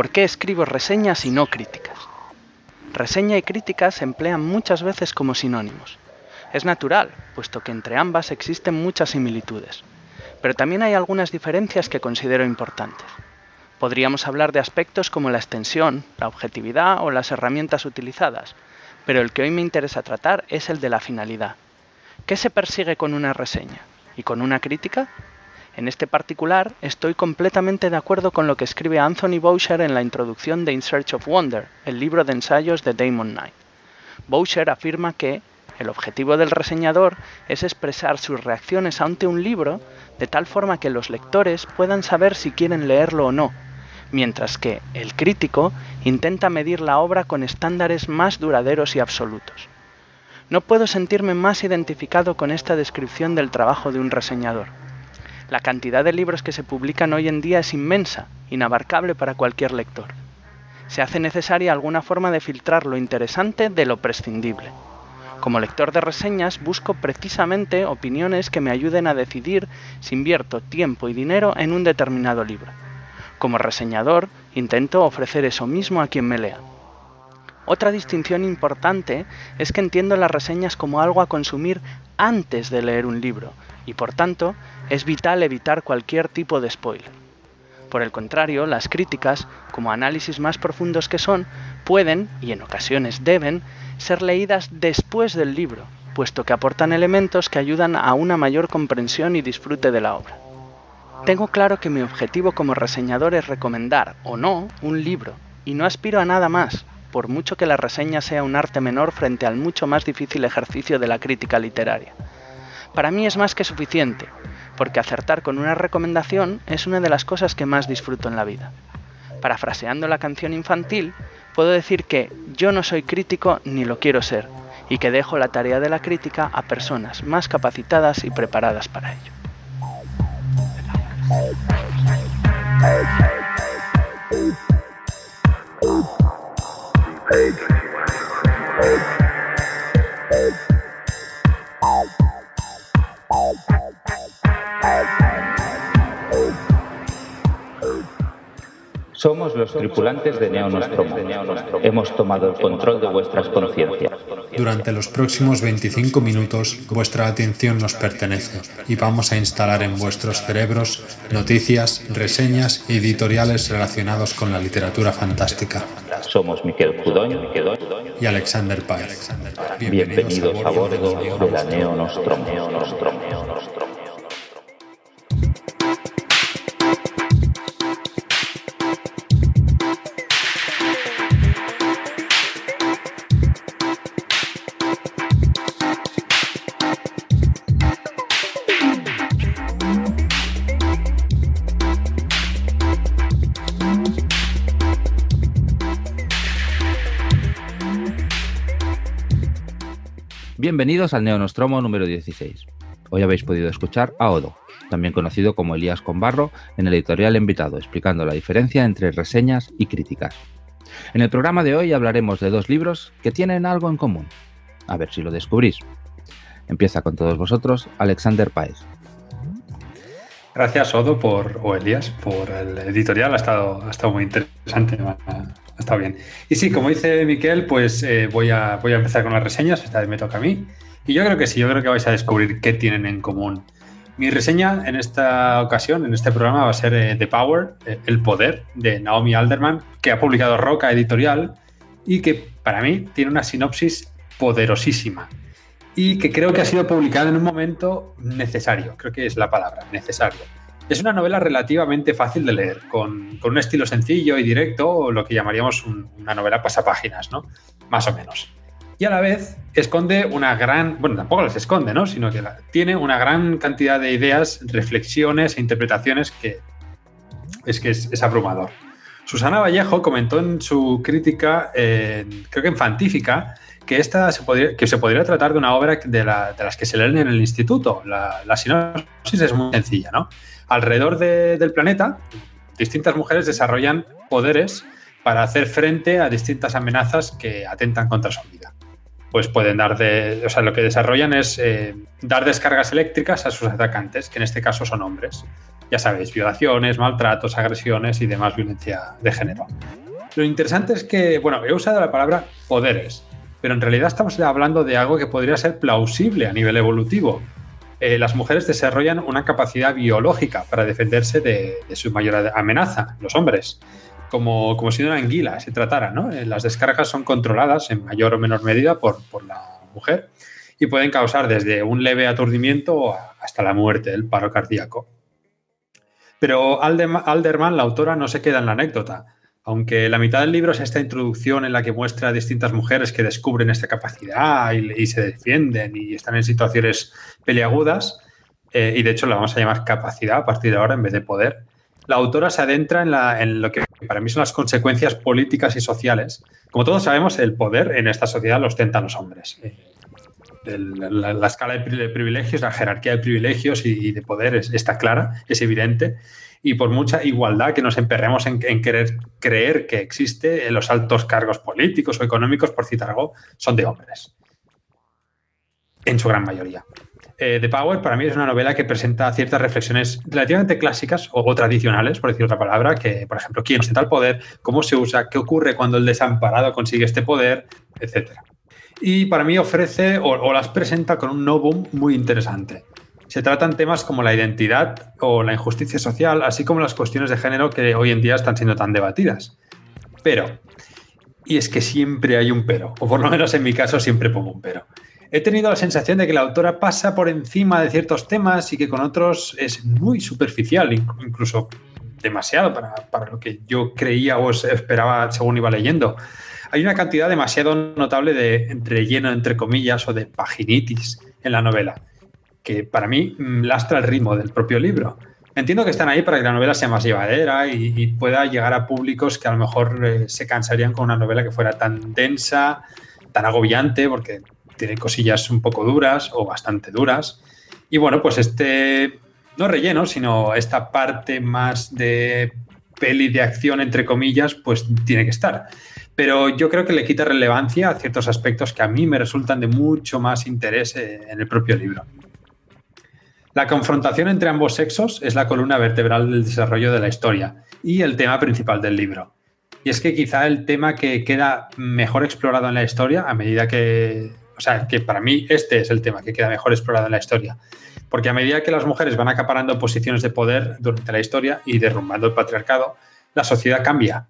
¿Por qué escribo reseñas y no críticas? Reseña y crítica se emplean muchas veces como sinónimos. Es natural, puesto que entre ambas existen muchas similitudes, pero también hay algunas diferencias que considero importantes. Podríamos hablar de aspectos como la extensión, la objetividad o las herramientas utilizadas, pero el que hoy me interesa tratar es el de la finalidad. ¿Qué se persigue con una reseña? ¿Y con una crítica? En este particular, estoy completamente de acuerdo con lo que escribe Anthony Boucher en la introducción de In Search of Wonder, el libro de ensayos de Damon Knight. Boucher afirma que el objetivo del reseñador es expresar sus reacciones ante un libro de tal forma que los lectores puedan saber si quieren leerlo o no, mientras que el crítico intenta medir la obra con estándares más duraderos y absolutos. No puedo sentirme más identificado con esta descripción del trabajo de un reseñador. La cantidad de libros que se publican hoy en día es inmensa, inabarcable para cualquier lector. Se hace necesaria alguna forma de filtrar lo interesante de lo prescindible. Como lector de reseñas busco precisamente opiniones que me ayuden a decidir si invierto tiempo y dinero en un determinado libro. Como reseñador intento ofrecer eso mismo a quien me lea. Otra distinción importante es que entiendo las reseñas como algo a consumir antes de leer un libro y por tanto es vital evitar cualquier tipo de spoiler. Por el contrario, las críticas, como análisis más profundos que son, pueden, y en ocasiones deben, ser leídas después del libro, puesto que aportan elementos que ayudan a una mayor comprensión y disfrute de la obra. Tengo claro que mi objetivo como reseñador es recomendar, o no, un libro, y no aspiro a nada más, por mucho que la reseña sea un arte menor frente al mucho más difícil ejercicio de la crítica literaria. Para mí es más que suficiente, porque acertar con una recomendación es una de las cosas que más disfruto en la vida. Parafraseando la canción infantil, puedo decir que yo no soy crítico ni lo quiero ser, y que dejo la tarea de la crítica a personas más capacitadas y preparadas para ello. Somos los tripulantes de Neo Nostromo. Hemos tomado el control de vuestras conciencias. Durante los próximos 25 minutos, vuestra atención nos pertenece y vamos a instalar en vuestros cerebros noticias, reseñas y editoriales relacionados con la literatura fantástica. Somos Miquel Cudoñ y Alexander Páez. Bienvenidos, a bordo de la Neo Nostromo. Bienvenidos al Neonostromo número 16. Hoy habéis podido escuchar a Odo, también conocido como Elías Conbarro, en el editorial invitado, explicando la diferencia entre reseñas y críticas. En el programa de hoy hablaremos de dos libros que tienen algo en común. A ver si lo descubrís. Empieza con todos vosotros Alexander Paez. Gracias, Odo, por, o Elías, por el editorial. Ha estado, ha estado muy interesante está bien. Y sí, como dice Miquel, pues eh, voy, a, voy a empezar con las reseñas, esta vez me toca a mí. Y yo creo que sí, yo creo que vais a descubrir qué tienen en común. Mi reseña en esta ocasión, en este programa, va a ser eh, The Power, eh, El Poder, de Naomi Alderman, que ha publicado Roca Editorial y que para mí tiene una sinopsis poderosísima y que creo que ha sido publicada en un momento necesario, creo que es la palabra, necesario es una novela relativamente fácil de leer, con, un estilo sencillo y directo, o lo que llamaríamos una novela pasapáginas, ¿no? Más o menos. Y a la vez esconde una gran, bueno, tampoco las esconde, ¿no? Sino que tiene una gran cantidad de ideas, reflexiones e interpretaciones que es que es, abrumador. Susana Vallejo comentó en su crítica, creo que en Fantífica, que esta se podría, que se podría tratar de una obra de, las que se leen en el instituto. La, la sinopsis es muy sencilla, ¿no? Alrededor del planeta, distintas mujeres desarrollan poderes para hacer frente a distintas amenazas que atentan contra su vida. Pues pueden dar de. O sea, lo que desarrollan es eh, dar descargas eléctricas a sus atacantes, que en este caso son hombres. ya sabéis, violaciones, maltratos, agresiones y demás violencia de género. Lo interesante es que, bueno, he usado la palabra poderes, pero en realidad estamos hablando de algo que podría ser plausible a nivel evolutivo. Eh, las mujeres desarrollan una capacidad biológica para defenderse de, su mayor amenaza, los hombres, como, como, si de una anguila se tratara. ¿no? Eh, las descargas son controladas en mayor o menor medida por, por la mujer y pueden causar desde un leve aturdimiento hasta la muerte, el paro cardíaco. Pero Alderman, la autora, no se queda en la anécdota. Aunque la mitad del libro es esta introducción en la que muestra a distintas mujeres que descubren esta capacidad y, se defienden y están en situaciones peliagudas, eh, y de hecho la vamos a llamar capacidad a partir de ahora en vez de poder, la autora se adentra en, lo que para mí son las consecuencias políticas y sociales. Como todos sabemos, el poder en esta sociedad lo ostentan los hombres. Eh, la, escala de privilegios, la jerarquía de privilegios y, de poder está clara, es evidente. Y por mucha igualdad que nos emperremos en, querer creer que existe, en los altos cargos políticos o económicos, por citar algo, son de hombres. En su gran mayoría. Eh, The Power para mí es una novela que presenta ciertas reflexiones relativamente clásicas o, tradicionales, por decir otra palabra, que, por ejemplo, quién ostenta el poder, cómo se usa, qué ocurre cuando el desamparado consigue este poder, etcétera y para mí ofrece o, las presenta con un novum muy interesante. Se tratan temas como la identidad o la injusticia social, así como las cuestiones de género que hoy en día están siendo tan debatidas. Pero, y es que siempre hay un pero, o por lo menos en mi caso siempre pongo un pero. He tenido la sensación de que la autora pasa por encima de ciertos temas y que con otros es muy superficial, incluso demasiado para, para lo que yo creía o esperaba según iba leyendo hay una cantidad demasiado notable de relleno, entre comillas, o de paginitis en la novela, que para mí lastra el ritmo del propio libro. Entiendo que están ahí para que la novela sea más llevadera y, pueda llegar a públicos que a lo mejor eh, se cansarían con una novela que fuera tan densa, tan agobiante, porque tiene cosillas un poco duras o bastante duras. Y bueno, pues este, no relleno, sino esta parte más de peli de acción, entre comillas, pues tiene que estar pero yo creo que le quita relevancia a ciertos aspectos que a mí me resultan de mucho más interés eh, en el propio libro. La confrontación entre ambos sexos es la columna vertebral del desarrollo de la historia y el tema principal del libro. Y es que quizá el tema que queda mejor explorado en la historia a medida que, o sea, que para mí este es el tema que queda mejor explorado en la historia. Porque a medida que las mujeres van acaparando posiciones de poder durante la historia y derrumbando el patriarcado, la sociedad cambia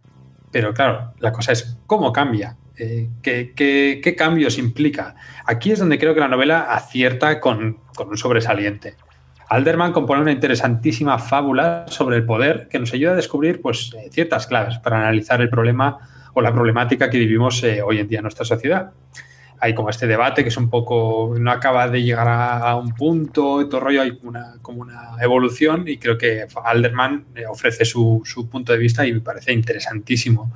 pero claro, la cosa es cómo cambia, eh, qué, cambios implica. Aquí es donde creo que la novela acierta con, un sobresaliente. Alderman compone una interesantísima fábula sobre el poder que nos ayuda a descubrir pues, eh, ciertas claves para analizar el problema o la problemática que vivimos eh, hoy en día en nuestra sociedad hay como este debate que es un poco, no acaba de llegar a, un punto todo rollo, hay una, como una evolución y creo que Alderman eh, ofrece su, punto de vista y me parece interesantísimo.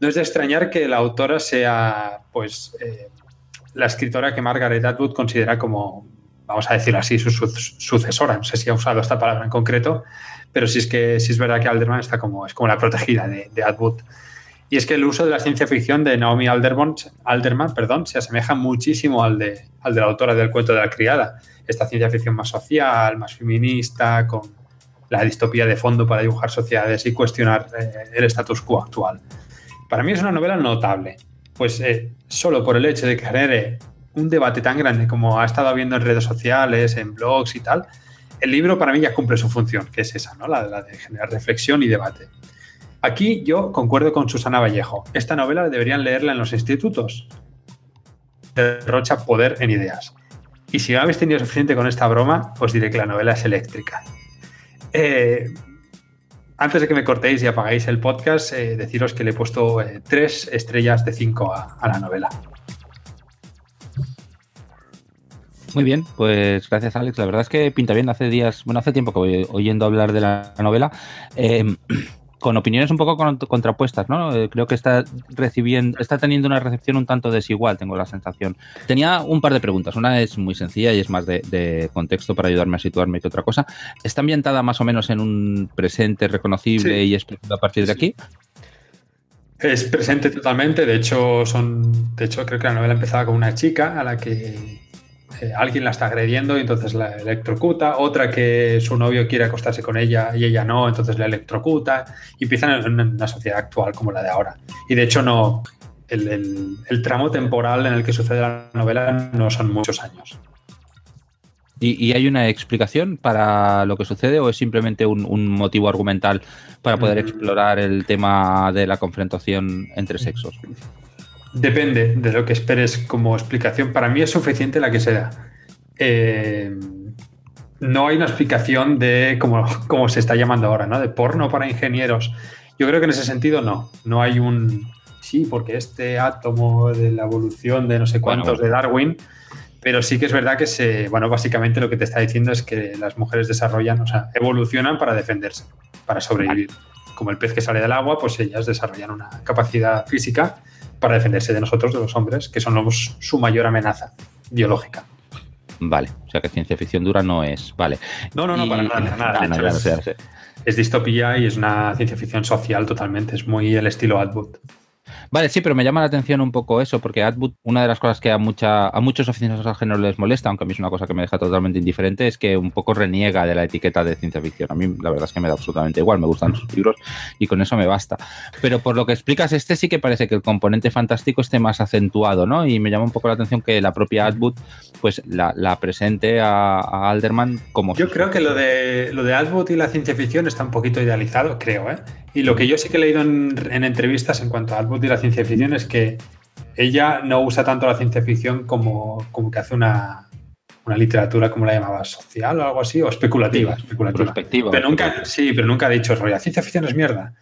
No es de extrañar que la autora sea, pues, la escritora que Margaret Atwood considera como, vamos a decirlo así, su, sucesora. No sé si ha usado esta palabra en concreto, pero sí es que sí es verdad que Alderman está como, es como la protegida de, de Atwood. Y es que el uso de la ciencia ficción de Naomi Alderman, Alderman perdón, se asemeja muchísimo al de, al de la autora del cuento de la criada. Esta ciencia ficción más social, más feminista, con la distopía de fondo para dibujar sociedades y cuestionar eh, el status quo actual. Para mí es una novela notable, pues eh, solo por el hecho de que genere un debate tan grande como ha estado habiendo en redes sociales, en blogs y tal, el libro para mí ya cumple su función, que es esa, ¿no? la, de generar reflexión y debate. Aquí yo concuerdo con Susana Vallejo. Esta novela deberían leerla en los institutos. Derrocha poder en ideas. Y si no habéis tenido suficiente con esta broma, os diré que la novela es eléctrica. Eh, antes de que me cortéis y apagáis el podcast, eh, deciros que le he puesto eh, tres estrellas de cinco a, la novela. Muy bien, pues gracias Alex. La verdad es que pinta bien. Hace días, bueno, hace tiempo que voy oyendo hablar de la novela con opiniones un poco contrapuestas, ¿no? Eh, creo que está recibiendo, está teniendo una recepción un tanto desigual, tengo la sensación. Tenía un par de preguntas. Una es muy sencilla y es más de, contexto para ayudarme a situarme que otra cosa. ¿Está ambientada más o menos en un presente reconocible y explicado a partir de aquí? Es presente totalmente. De hecho, son. De hecho, creo que la novela empezaba con una chica a la que eh, alguien la está agrediendo y entonces la electrocuta, otra que su novio quiere acostarse con ella y ella no, entonces la electrocuta, y empiezan en una sociedad actual como la de ahora. Y de hecho no, el, tramo temporal en el que sucede la novela no son muchos años. ¿Y, hay una explicación para lo que sucede o es simplemente un, motivo argumental para poder mm. explorar el tema de la confrontación entre sexos? Depende de lo que esperes como explicación. Para mí es suficiente la que sea. Eh, no hay una explicación de cómo, se está llamando ahora, ¿no? De porno para ingenieros. Yo creo que en ese sentido no. No hay un. Sí, porque este átomo de la evolución de no sé cuántos de Darwin. Pero sí que es verdad que se. Bueno, básicamente lo que te está diciendo es que las mujeres desarrollan, o sea, evolucionan para defenderse, para sobrevivir. Como el pez que sale del agua, pues ellas desarrollan una capacidad física para defenderse de nosotros, de los hombres, que somos su mayor amenaza biológica. Vale, o sea que ciencia ficción dura no es. Vale. No, no, no, para nada. es, distopía y es una ciencia ficción social totalmente. Es muy el estilo Atwood. Vale, sí, pero me llama la atención un poco eso, porque Atwood, una de las cosas que a, mucha, a muchos aficionados al género les molesta, aunque a mí es una cosa que me deja totalmente indiferente, es que un poco reniega de la etiqueta de ciencia ficción. A mí la verdad es que me da absolutamente igual, me gustan sus libros y con eso me basta. Pero por lo que explicas, este sí que parece que el componente fantástico esté más acentuado, ¿no? Y me llama un poco la atención que la propia Atwood pues la, presente a, Alderman como... Yo creo que lo de, lo de Atwood y la ciencia ficción está un poquito idealizado, creo, ¿eh? Y lo que yo sí que he leído en, entrevistas en cuanto a Atwood y la ciencia ficción es que ella no usa tanto la ciencia ficción como, como que hace una, literatura, como la llamaba, social o algo así, o especulativa. especulativa. Pero nunca, sí, pero nunca ha dicho, la ciencia ficción es mierda.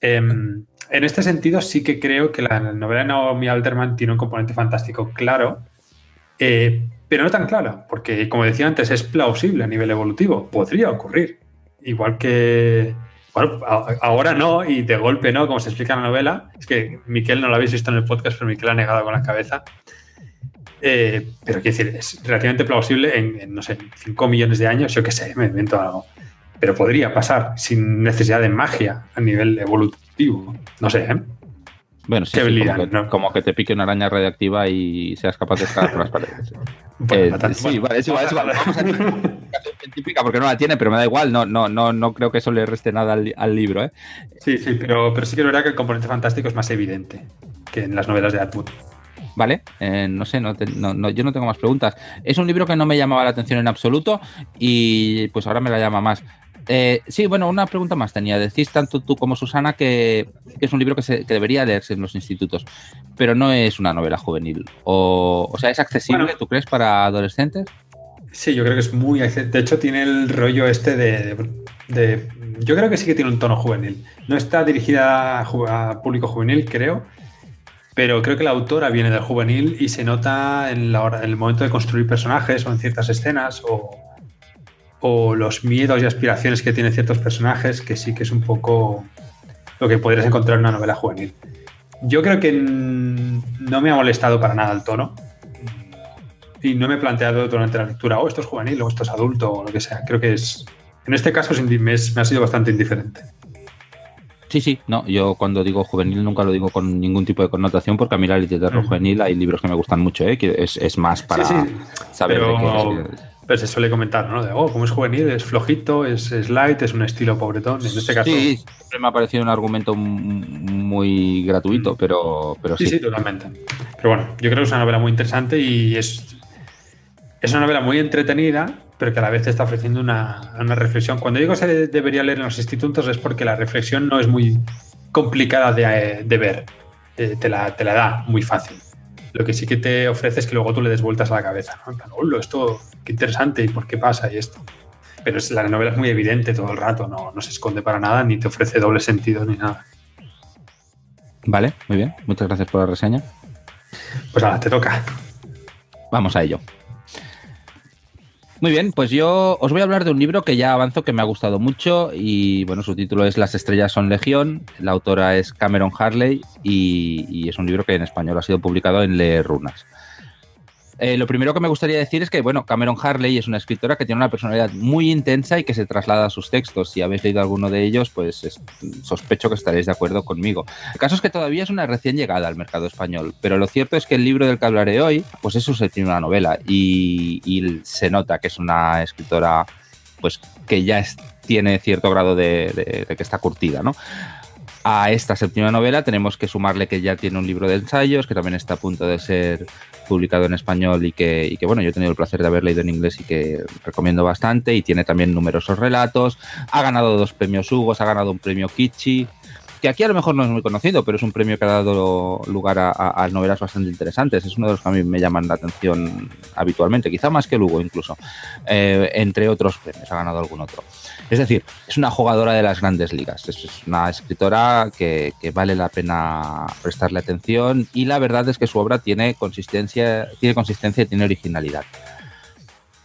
Em, en este sentido, sí que creo que la novela de Naomi Alterman tiene un componente fantástico claro, eh, pero no tan claro, porque como decía antes, es plausible a nivel evolutivo, podría ocurrir. Igual que bueno, ahora no, y de golpe no, como se explica en la novela. Es que Miquel no lo habéis visto en el podcast, pero Miquel ha negado con la cabeza. Eh, pero quiero decir, es relativamente plausible en, no sé, 5 millones de años, yo qué sé, me invento algo. Pero podría pasar sin necesidad de magia a nivel evolutivo. No sé, ¿eh? Bueno, sí, como, que, te pique una araña radiactiva y seas capaz de escalar por las paredes. Eh, sí, vale, es igual, es igual. Vamos a científica porque no la tiene, pero me da igual, no, no, no, no creo que eso le reste nada al, libro. ¿eh? Sí, sí, pero, pero sí que es verdad que el componente fantástico es más evidente que en las novelas de Atwood. Vale, eh, no sé, no, yo no tengo más preguntas. Es un libro que no me llamaba la atención en absoluto y pues ahora me la llama más. Eh, sí, bueno, una pregunta más tenía. Decís tanto tú como Susana que, es un libro que, se, debería leerse en los institutos, pero no es una novela juvenil. O, o sea, ¿es accesible, tú crees, para adolescentes? Sí, yo creo que es muy... De hecho, tiene el rollo este de, Yo creo que sí que tiene un tono juvenil. No está dirigida a, público juvenil, creo, pero creo que la autora viene del juvenil y se nota en, la hora, en el momento de construir personajes o en ciertas escenas o o los miedos y aspiraciones que tienen ciertos personajes, que sí que es un poco lo que podrías encontrar en una novela juvenil. Yo creo que no me ha molestado para nada el tono. Y no me he planteado durante la lectura, oh, esto es juvenil o esto es adulto o lo que sea. Creo que es. En este caso me, me ha sido bastante indiferente. Sí, sí, no, yo cuando digo juvenil nunca lo digo con ningún tipo de connotación porque a mí la literatura mm. juvenil hay libros que me gustan mucho, ¿eh? que es, más para saber de qué es. Pero se suele comentar, ¿no? De, oh, como es juvenil, es flojito, es, light, es un estilo pobretón. En este caso. Sí, siempre me ha parecido un argumento muy gratuito, pero, pero sí. Sí, sí, totalmente. Pero bueno, yo creo que es una novela muy interesante y es, es una novela muy entretenida, pero que a la vez te está ofreciendo una, reflexión. Cuando digo que se debería leer en los institutos es porque la reflexión no es muy complicada de, ver. Eh, te, la, te la da muy fácil. Lo que sí que te ofrece es que luego tú le des vueltas a la cabeza, ¿no? En plan, esto, qué interesante, ¿y por qué pasa? Y esto. Pero es, la novela es muy evidente todo el rato, no, no se esconde para nada, ni te ofrece doble sentido ni nada. Vale, muy bien. Muchas gracias por la reseña. Pues ahora te toca. Vamos a ello. Muy bien, pues yo os voy a hablar de un libro que ya avanzo que me ha gustado mucho y bueno, su título es Las estrellas son legión, la autora es Cameron Harley y, es un libro que en español ha sido publicado en Leer Runas. Eh, lo primero que me gustaría decir es que, bueno, Cameron Harley es una escritora que tiene una personalidad muy intensa y que se traslada a sus textos. Si habéis leído alguno de ellos, pues sospecho que estaréis de acuerdo conmigo. El caso es que todavía es una recién llegada al mercado español, pero lo cierto es que el libro del que hablaré hoy, pues eso se una novela y, se nota que es una escritora pues que ya tiene cierto grado de, de que está curtida, ¿no? A esta séptima novela tenemos que sumarle que ya tiene un libro de ensayos, que también está a punto de ser publicado en español y que, bueno, yo he tenido el placer de haber leído en inglés y que recomiendo bastante y tiene también numerosos relatos. Ha ganado dos premios Hugo, ha ganado un premio Kichi, que aquí a lo mejor no es muy conocido, pero es un premio que ha dado lugar a, novelas bastante interesantes. Es uno de los que a mí me llaman la atención habitualmente, quizá más que Lugo incluso, eh, entre otros premios, ha ganado algún otro. Es decir, es una jugadora de las grandes ligas, es una escritora que, vale la pena prestarle atención y la verdad es que su obra tiene consistencia, tiene consistencia y tiene originalidad.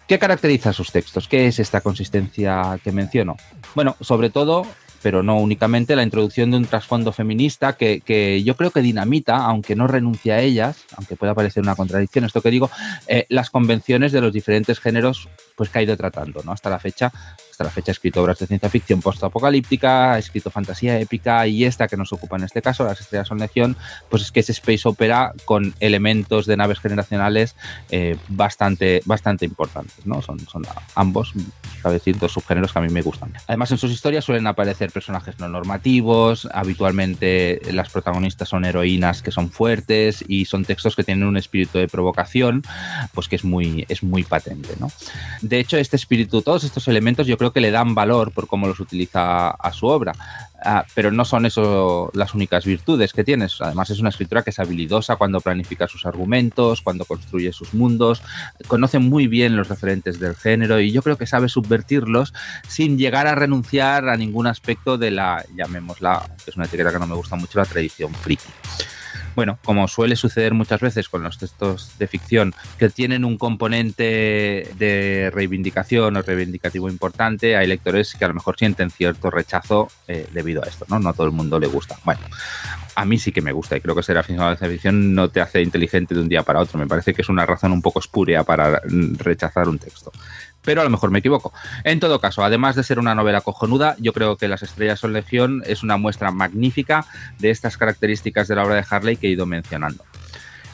¿Qué caracteriza sus textos? ¿Qué es esta consistencia que menciono? Bueno, sobre todo pero no únicamente, la introducción de un trasfondo feminista que, yo creo que dinamita, aunque no renuncia a ellas, aunque pueda parecer una contradicción esto que digo, eh, las convenciones de los diferentes géneros pues que ha ido tratando, ¿no? Hasta la fecha hasta la fecha ha escrito obras de ciencia ficción post-apocalíptica, ha escrito fantasía épica y esta que nos ocupa en este caso, Las Estrellas son Legión, pues es que es space opera con elementos de naves generacionales eh, bastante, bastante importantes, ¿no? Son, son ambos, cabe decir, dos subgéneros que a mí me gustan. Además, en sus historias suelen aparecer personajes no normativos, habitualmente las protagonistas son heroínas que son fuertes y son textos que tienen un espíritu de provocación, pues que es muy, es muy patente, ¿no? De hecho, este espíritu, todos estos elementos yo creo que le dan valor por cómo los utiliza a su obra. Ah, pero no son eso las únicas virtudes que tienes. Además, es una escritura que es habilidosa cuando planifica sus argumentos, cuando construye sus mundos, conoce muy bien los referentes del género y yo creo que sabe subvertirlos sin llegar a renunciar a ningún aspecto de la, llamémosla, que es una etiqueta que no me gusta mucho, la tradición friki bueno, como suele suceder muchas veces con los textos de ficción que tienen un componente de reivindicación o reivindicativo importante, hay lectores que a lo mejor sienten cierto rechazo eh, debido a esto, ¿no? No a todo el mundo le gusta. Bueno, a mí sí que me gusta y creo que ser aficionado a la ficción no te hace inteligente de un día para otro. Me parece que es una razón un poco espúrea para rechazar un texto pero a lo mejor me equivoco. En todo caso, además de ser una novela cojonuda, yo creo que Las Estrellas son Legión es una muestra magnífica de estas características de la obra de Harley que he ido mencionando.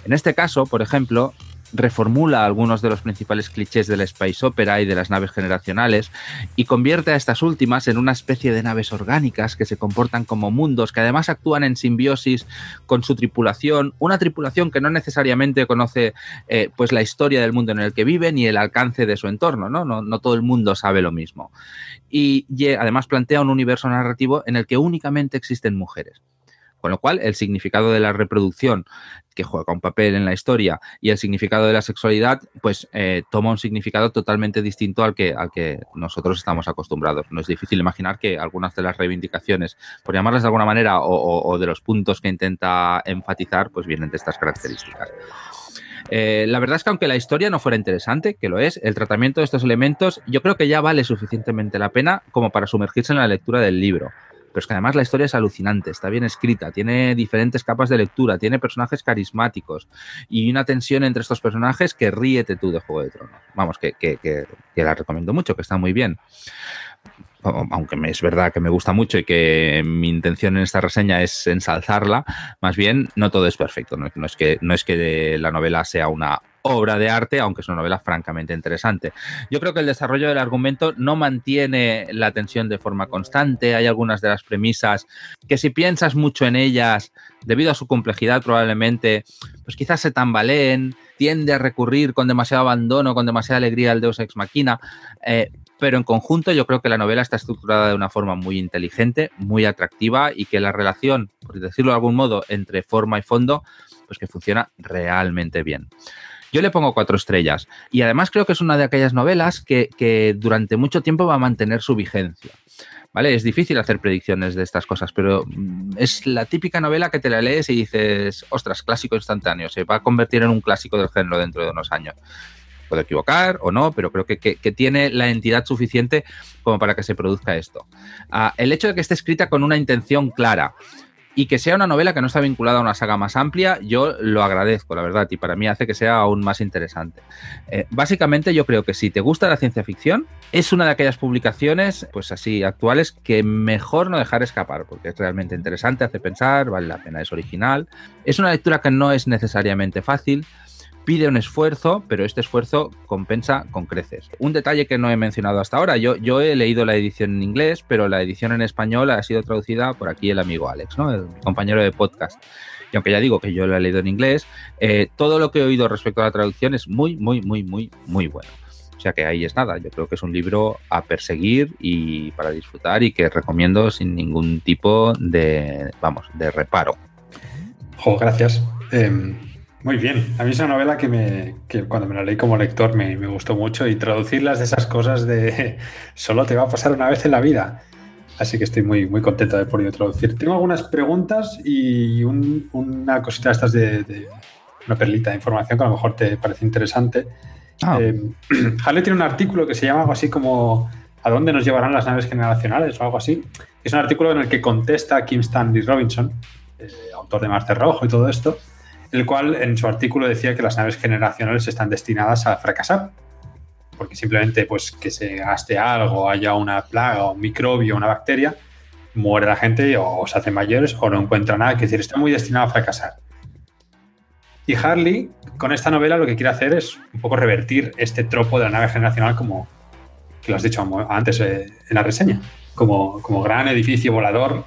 En este caso, por ejemplo, reformula algunos de los principales clichés del space opera y de las naves generacionales y convierte a estas últimas en una especie de naves orgánicas que se comportan como mundos, que además actúan en simbiosis con su tripulación, una tripulación que no necesariamente conoce eh, pues la historia del mundo en el que vive ni el alcance de su entorno, ¿no? No, no todo el mundo sabe lo mismo. Y además plantea un universo narrativo en el que únicamente existen mujeres. Con lo cual, el significado de la reproducción, que juega un papel en la historia, y el significado de la sexualidad, pues eh, toma un significado totalmente distinto al que, al que nosotros estamos acostumbrados. No es difícil imaginar que algunas de las reivindicaciones, por llamarlas de alguna manera, o, de los puntos que intenta enfatizar, pues vienen de estas características. Eh, la verdad es que aunque la historia no fuera interesante, que lo es, el tratamiento de estos elementos yo creo que ya vale suficientemente la pena como para sumergirse en la lectura del libro pero es que además la historia es alucinante, está bien escrita, tiene diferentes capas de lectura, tiene personajes carismáticos y una tensión entre estos personajes que ríete tú de Juego de Tronos. Vamos, que, que, la recomiendo mucho, que está muy bien aunque es verdad que me gusta mucho y que mi intención en esta reseña es ensalzarla, más bien no todo es perfecto. No, es, que, no es que la novela sea una obra de arte, aunque es una novela francamente interesante. Yo creo que el desarrollo del argumento no mantiene la tensión de forma constante. Hay algunas de las premisas que si piensas mucho en ellas, debido a su complejidad probablemente, pues quizás se tambaleen, tiende a recurrir con demasiado abandono, con demasiada alegría al Deus Ex Machina. Eh, pero en conjunto yo creo que la novela está estructurada de una forma muy inteligente, muy atractiva y que la relación, por decirlo de algún modo, entre forma y fondo, pues que funciona realmente bien. Yo le pongo cuatro estrellas y además creo que es una de aquellas novelas que, durante mucho tiempo va a mantener su vigencia. ¿Vale? Es difícil hacer predicciones de estas cosas, pero mm, es la típica novela que te la lees y dices, ostras, clásico instantáneo, se va a convertir en un clásico del género dentro de unos años. Puedo equivocar o no, pero creo que, tiene la entidad suficiente como para que se produzca esto. Ah, el hecho de que esté escrita con una intención clara, y que sea una novela que no está vinculada a una saga más amplia, yo lo agradezco, la verdad, y para mí hace que sea aún más interesante. Eh, básicamente yo creo que si te gusta la ciencia ficción, es una de aquellas publicaciones, pues así, actuales, que mejor no dejar escapar, porque es realmente interesante, hace pensar, vale la pena, es original. Es una lectura que no es necesariamente fácil, pide un esfuerzo, pero este esfuerzo compensa con creces. Un detalle que no he mencionado hasta ahora, yo, he leído la edición en inglés, pero la edición en español ha sido traducida por aquí el amigo Alex, el compañero de podcast. Y aunque ya digo que yo lo he leído en inglés, eh, todo lo que he oído respecto a la traducción es muy, muy, muy, muy, muy bueno. O sea que ahí es nada, yo creo que es un libro a perseguir y para disfrutar y que recomiendo sin ningún tipo de, vamos, de reparo. Jo, gracias. Em, muy bien. A mí es una novela que, me, que cuando me la leí como lector me, me, gustó mucho y traducirlas de esas cosas de solo te va a pasar una vez en la vida. Así que estoy muy, muy contento de podido traducir. Tengo algunas preguntas y un, una cosita de estas de, de, una perlita de información que a lo mejor te parece interesante. Ah. Eh, Harley tiene un artículo que se llama algo así como ¿A dónde nos llevarán las naves generacionales? o algo así. Es un artículo en el que contesta Kim Stanley Robinson, eh, autor de Marte Rojo y todo esto, el cual en su artículo decía que las naves generacionales están destinadas a fracasar, porque simplemente pues que se gaste algo, haya una plaga, un microbio, una bacteria, muere la gente o se hacen mayores o no encuentra nada, es decir, está muy destinado a fracasar. Y Harley, con esta novela, lo que quiere hacer es un poco revertir este tropo de la nave generacional, como que lo has dicho antes eh, en la reseña, como, como gran edificio volador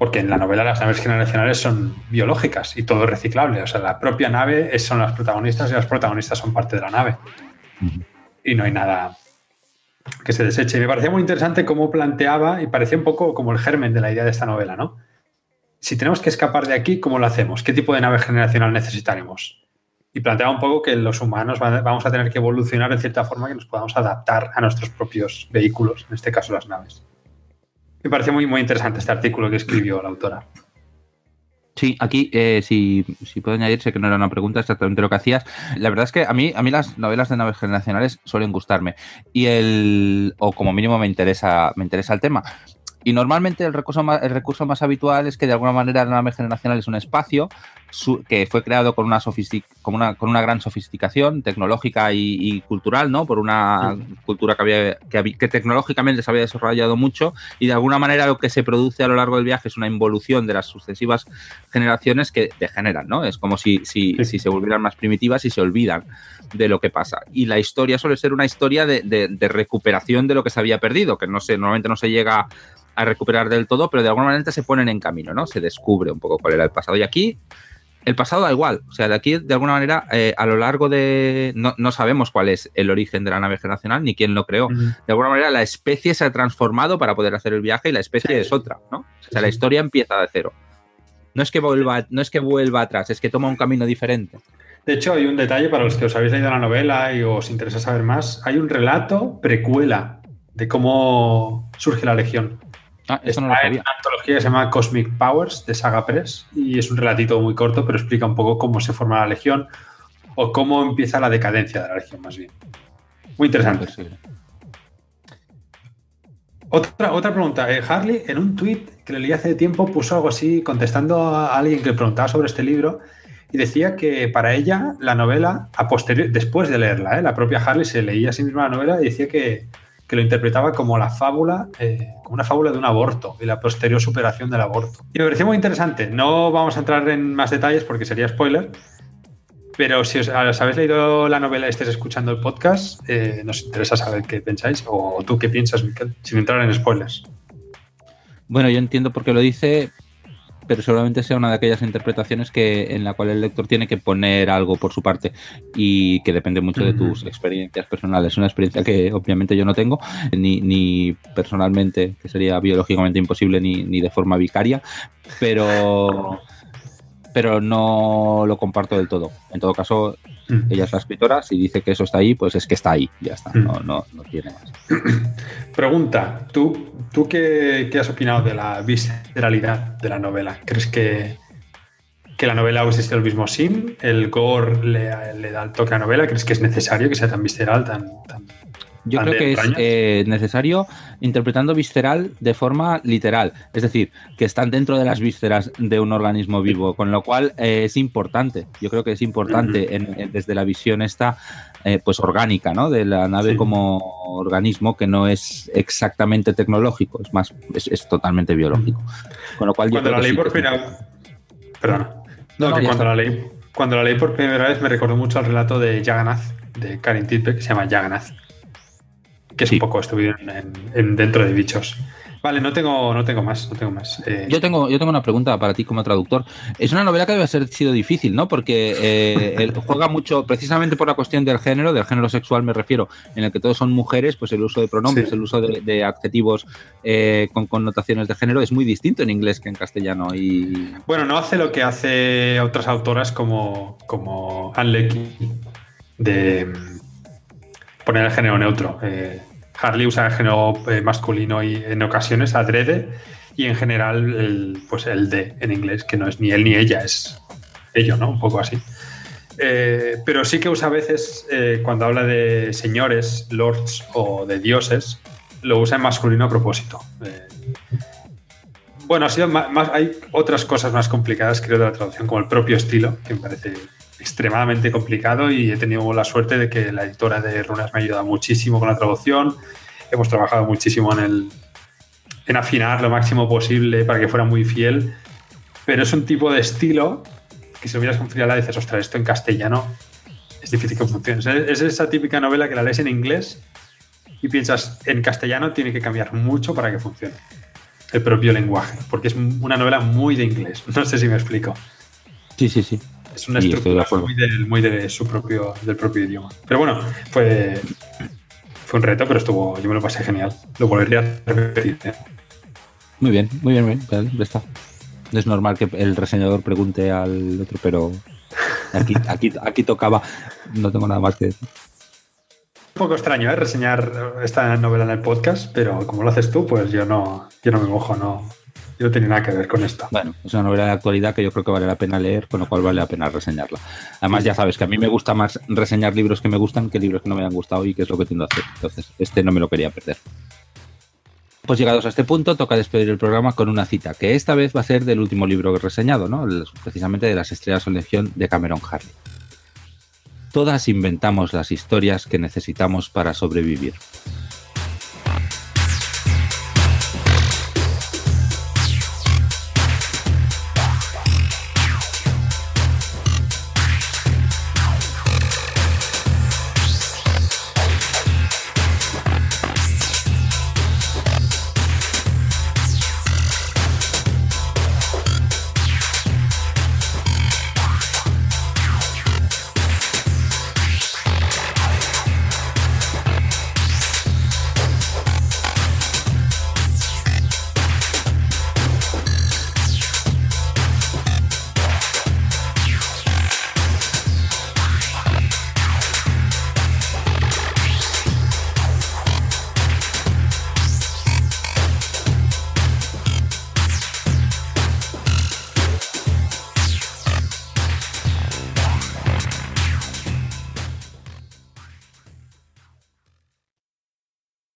porque en la novela las naves generacionales son biológicas y todo es reciclable. O sea, la propia nave son las protagonistas y las protagonistas son parte de la nave. Y no hay nada que se deseche. Y me parecía muy interesante cómo planteaba, y parecía un poco como el germen de la idea de esta novela, ¿no? Si tenemos que escapar de aquí, ¿cómo lo hacemos? ¿Qué tipo de nave generacional necesitaremos? Y planteaba un poco que los humanos vamos a tener que evolucionar en cierta forma que nos podamos adaptar a nuestros propios vehículos, en este caso las naves. Me parece muy, muy interesante este artículo que escribió la autora. Sí, aquí, eh, si, si, puedo añadir, sé que no era una pregunta exactamente lo que hacías. La verdad es que a mí, a mí las novelas de naves generacionales suelen gustarme. Y el, o como mínimo me interesa, me interesa el tema. Y normalmente el recurso, más, el recurso más habitual es que de alguna manera la nave generacional es un espacio que fue creado con una, con una, con una gran sofisticación tecnológica y, cultural, ¿no? Por una cultura que, había, que, que, tecnológicamente se había desarrollado mucho y de alguna manera lo que se produce a lo largo del viaje es una involución de las sucesivas generaciones que degeneran, ¿no? Es como si, si, si se volvieran más primitivas y se olvidan de lo que pasa. Y la historia suele ser una historia de, de, de recuperación de lo que se había perdido, que no se, normalmente no se llega a recuperar del todo, pero de alguna manera se ponen en camino, ¿no? Se descubre un poco cuál era el pasado. Y aquí el pasado da igual. O sea, de aquí, de alguna manera, eh, a lo largo de. No, no, sabemos cuál es el origen de la nave generacional ni quién lo creó. Uh -huh. De alguna manera, la especie se ha transformado para poder hacer el viaje y la especie sí. es otra, ¿no? O sea, la historia empieza de cero. No es que vuelva, no es que vuelva atrás, es que toma un camino diferente. De hecho, hay un detalle para los que os habéis leído la novela y os interesa saber más. Hay un relato precuela de cómo surge la Legión. Ah, eso no lo sabía. una antología que se llama Cosmic Powers de Saga Press y es un relatito muy corto, pero explica un poco cómo se forma la Legión o cómo empieza la decadencia de la Legión, más bien. Muy interesante. Sí. Otra, otra pregunta. Eh, Harley, en un tweet que le leí hace tiempo, puso algo así contestando a alguien que le preguntaba sobre este libro y decía que para ella la novela, a posterior, después de leerla, ¿eh? la propia Harley se leía a sí misma la novela y decía que, que lo interpretaba como la fábula, eh, como una fábula de un aborto y la posterior superación del aborto. Y me pareció muy interesante. No vamos a entrar en más detalles porque sería spoiler, pero si os, os habéis leído la novela y estáis escuchando el podcast, eh, nos interesa saber qué pensáis o tú qué piensas, Miquel, sin entrar en spoilers. Bueno, yo entiendo por qué lo dice, pero seguramente sea una de aquellas interpretaciones que en la cual el lector tiene que poner algo por su parte y que depende mucho de tus experiencias personales. Una experiencia que obviamente yo no tengo, ni, ni personalmente, que sería biológicamente imposible, ni, ni de forma vicaria, pero pero no lo comparto del todo. En todo caso, mm. ella es la escritora, si dice que eso está ahí, pues es que está ahí, ya está, mm. no, no, no, tiene más. Pregunta, ¿tú, tú qué, qué, has opinado de la visceralidad de la novela? ¿Crees que, que la novela sido el mismo sin? ¿El gore le, le, da el toque a la novela? ¿Crees que es necesario que sea tan visceral, tan, tan Yo creo que es eh, necesario interpretando visceral de forma literal, es decir, que están dentro de las vísceras de un organismo vivo, con lo cual eh, es importante. Yo creo que es importante desde la visión esta, eh, pues orgánica, ¿no? De la nave como organismo que no es exactamente tecnológico, es más, es, totalmente biológico. Con lo cual cuando la leí por primera, perdona, no, que cuando la leí, cuando la leí por primera vez me recordó mucho al relato de Jagannath, de Karin Tilpe, que se llama Jagannath que es un poco estuvieron en, dentro de bichos. Vale, no tengo, no tengo más, no tengo más. Eh, yo tengo, yo tengo una pregunta para ti como traductor. Es una novela que debe ser sido difícil, ¿no? Porque eh, juega mucho, precisamente por la cuestión del género, del género sexual me refiero, en el que todos son mujeres, pues el uso de pronombres, el uso de, adjetivos eh, con connotaciones de género es muy distinto en inglés que en castellano. Y... Bueno, no hace lo que hace otras autoras como, como Anne Leckie de poner el género neutro. Harley usa el género eh, masculino y en ocasiones adrede y en general el, pues el de en inglés, que no es ni él ni ella, es ello, ¿no? Un poco así. Eh, pero sí que usa a veces, eh, cuando habla de señores, lords o de dioses, lo usa en masculino a propósito. Bueno, ha sido más, hay otras cosas más complicadas, creo, de la traducción, como el propio estilo, que me parece extremadamente complicado y he tenido la suerte de que la editora de Runas me ha ayudado muchísimo con la traducción. Hemos trabajado muchísimo en, el, en afinar lo máximo posible para que fuera muy fiel. Pero es un tipo de estilo que si lo miras con frialdad dices, ostras, esto en castellano es difícil que funcione. Es esa típica novela que la lees en inglés y piensas, en castellano tiene que cambiar mucho para que funcione el propio lenguaje, porque es una novela muy de inglés. No sé si me explico. Sí, sí, sí. Es una estructura muy, de, su propio, del propio idioma. Pero bueno, fue, fue un reto, pero estuvo, yo me lo pasé genial. Lo volvería a repetir. ¿eh? Muy bien, muy bien, muy bien. Ya está. No es normal que el reseñador pregunte al otro, pero aquí, aquí, aquí tocaba. No tengo nada más que decir. Poco extraño, ¿eh? Reseñar esta novela en el podcast, pero como lo haces tú, pues yo no, yo no me mojo, no, yo no tenía nada que ver con esto. Bueno, es una novela de actualidad que yo creo que vale la pena leer, con lo cual vale la pena reseñarla. Además, ya sabes que a mí me gusta más reseñar libros que me gustan que libros que no me han gustado y que es lo que tiendo a hacer. Entonces, este no me lo quería perder. Pues llegados a este punto, toca despedir el programa con una cita, que esta vez va a ser del último libro reseñado, ¿no? precisamente de las estrellas en lección de Cameron Harley. Todas inventamos las historias que necesitamos para sobrevivir.